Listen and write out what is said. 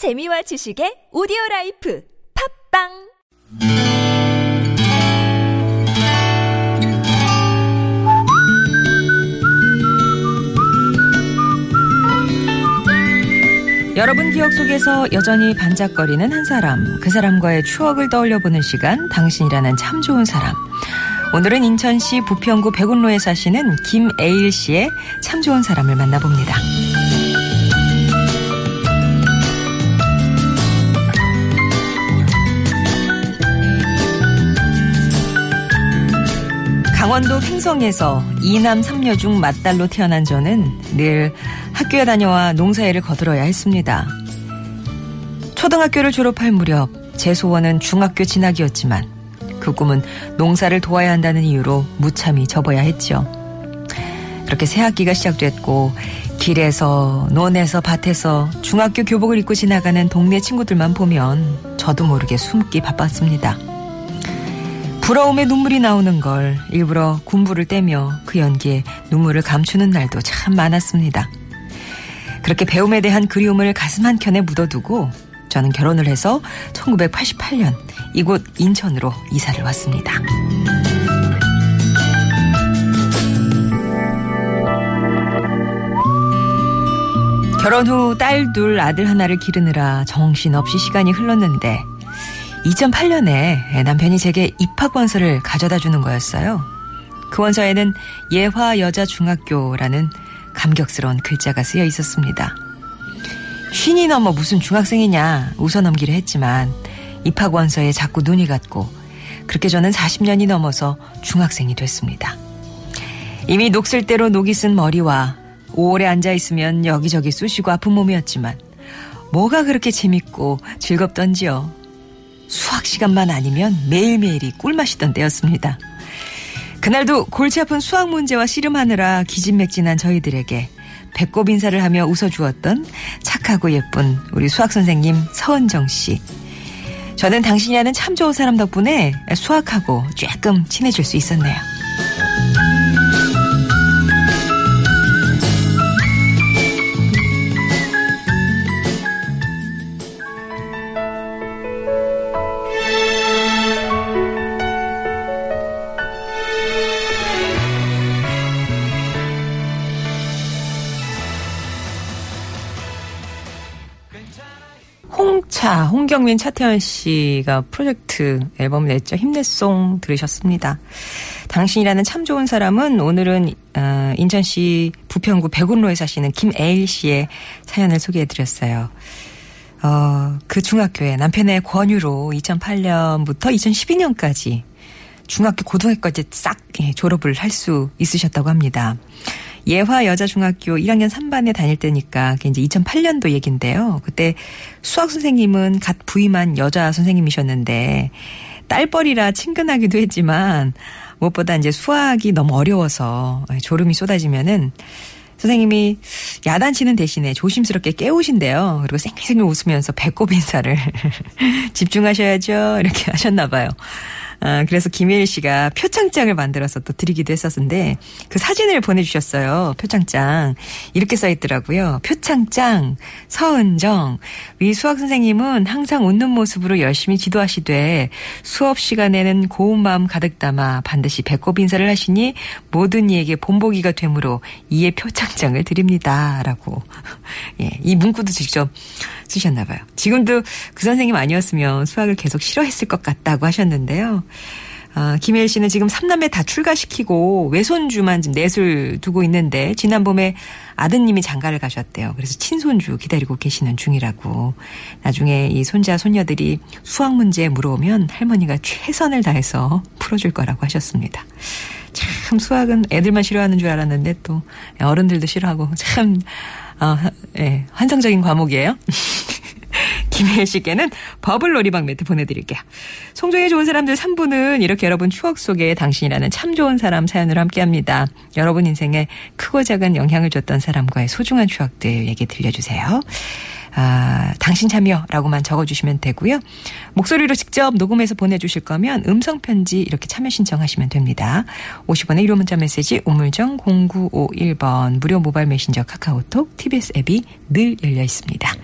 재미와 지식의 오디오 라이프 팟빵 여러분 기억 속에서 여전히 반짝거리는 한 사람, 그 사람과의 추억을 떠올려 보는 시간, 당신이라는 참 좋은 사람. 오늘은 인천시 부평구 백운로에 사시는 김에일 씨의 참 좋은 사람을 만나봅니다. 강원도 횡성에서 이남 삼녀 중 맏딸로 태어난 저는 늘 학교에 다녀와 농사일을 거들어야 했습니다. 초등학교를 졸업할 무렵 제 소원은 중학교 진학이었지만 그 꿈은 농사를 도와야 한다는 이유로 무참히 접어야 했죠. 그렇게 새 학기가 시작됐고 길에서 논에서 밭에서 중학교 교복을 입고 지나가는 동네 친구들만 보면 저도 모르게 숨기 바빴습니다. 부러움에 눈물이 나오는 걸 일부러 군부를 떼며 그 연기에 눈물을 감추는 날도 참 많았습니다. 그렇게 배움에 대한 그리움을 가슴 한켠에 묻어두고 저는 결혼을 해서 1988년 이곳 인천으로 이사를 왔습니다. 결혼 후 딸 둘 아들 하나를 기르느라 정신없이 시간이 흘렀는데 2008년에 남편이 제게 입학 원서를 가져다 주는 거였어요. 그 원서에는 예화 여자 중학교라는 감격스러운 글자가 쓰여 있었습니다. 쉰이 넘어 무슨 중학생이냐 웃어 넘기를 했지만 입학 원서에 자꾸 눈이 갔고 그렇게 저는 40년이 넘어서 중학생이 됐습니다. 이미 녹슬 대로 녹이 쓴 머리와 오래 앉아 있으면 여기저기 쑤시고 아픈 몸이었지만 뭐가 그렇게 재밌고 즐겁던지요. 시간만 아니면 매일매일이 꿀맛이던 때였습니다. 그날도 골치 아픈 수학 문제와 씨름하느라 기진맥진한 저희들에게 배꼽 인사를 하며 웃어주었던 착하고 예쁜 우리 수학 선생님 서은정 씨. 저는 당신이 하는 참 좋은 사람 덕분에 수학하고 조금 친해질 수 있었네요. 홍차, 홍경민, 차태현 씨가 프로젝트 앨범 냈죠. 힘내송 들으셨습니다. 당신이라는 참 좋은 사람은 오늘은 어, 인천시 부평구 백운로에 사시는 김에일 씨의 사연을 소개해드렸어요. 어, 그 중학교에 남편의 권유로 2008년부터 2012년까지 중학교 고등학교까지 싹 예, 졸업을 할 수 있으셨다고 합니다. 예화 여자중학교 1학년 3반에 다닐 때니까 그게 이제 2008년도 얘긴데요. 그때 수학 선생님은 갓 부임한 여자 선생님이셨는데 딸뻘이라 친근하기도 했지만 무엇보다 이제 수학이 너무 어려워서 졸음이 쏟아지면은 선생님이 야단치는 대신에 조심스럽게 깨우신대요. 그리고 생글생글 웃으면서 배꼽 인사를 집중하셔야죠. 이렇게 하셨나 봐요. 아, 그래서 김혜일 씨가 표창장을 만들어서 또 드리기도 했었는데 그 사진을 보내주셨어요. 표창장. 이렇게 써있더라고요. 표창장, 서은정. 위 수학 선생님은 항상 웃는 모습으로 열심히 지도하시되 수업 시간에는 고운 마음 가득 담아 반드시 배꼽 인사를 하시니 모든 이에게 본보기가 되므로 이에 표창장을 드립니다. 라고. 예, 이 문구도 직접 쓰셨나 봐요. 지금도 그 선생님 아니었으면 수학을 계속 싫어했을 것 같다고 하셨는데요. 아, 김혜일 씨는 지금 삼남매 다 출가시키고 외손주만 지금 넷을 두고 있는데 지난 봄에 아드님이 장가를 가셨대요. 그래서 친손주 기다리고 계시는 중이라고. 나중에 이 손자 손녀들이 수학 문제 물어오면 할머니가 최선을 다해서 풀어줄 거라고 하셨습니다. 참 수학은 애들만 싫어하는 줄 알았는데 또 어른들도 싫어하고 참 어, 예, 환상적인 과목이에요. 김혜일 씨께는 버블 놀이방 매트 보내드릴게요. 송정의 좋은 사람들 3부는 이렇게 여러분 추억 속에 당신이라는 참 좋은 사람 사연을 함께합니다. 여러분 인생에 크고 작은 영향을 줬던 사람과의 소중한 추억들 얘기 들려주세요. 아, 당신 참여라고만 적어주시면 되고요. 목소리로 직접 녹음해서 보내주실 거면 음성편지 이렇게 참여 신청하시면 됩니다. 50원의 1호 문자 메시지 우물정 0951번 무료 모바일 메신저 카카오톡 TBS 앱이 늘 열려 있습니다.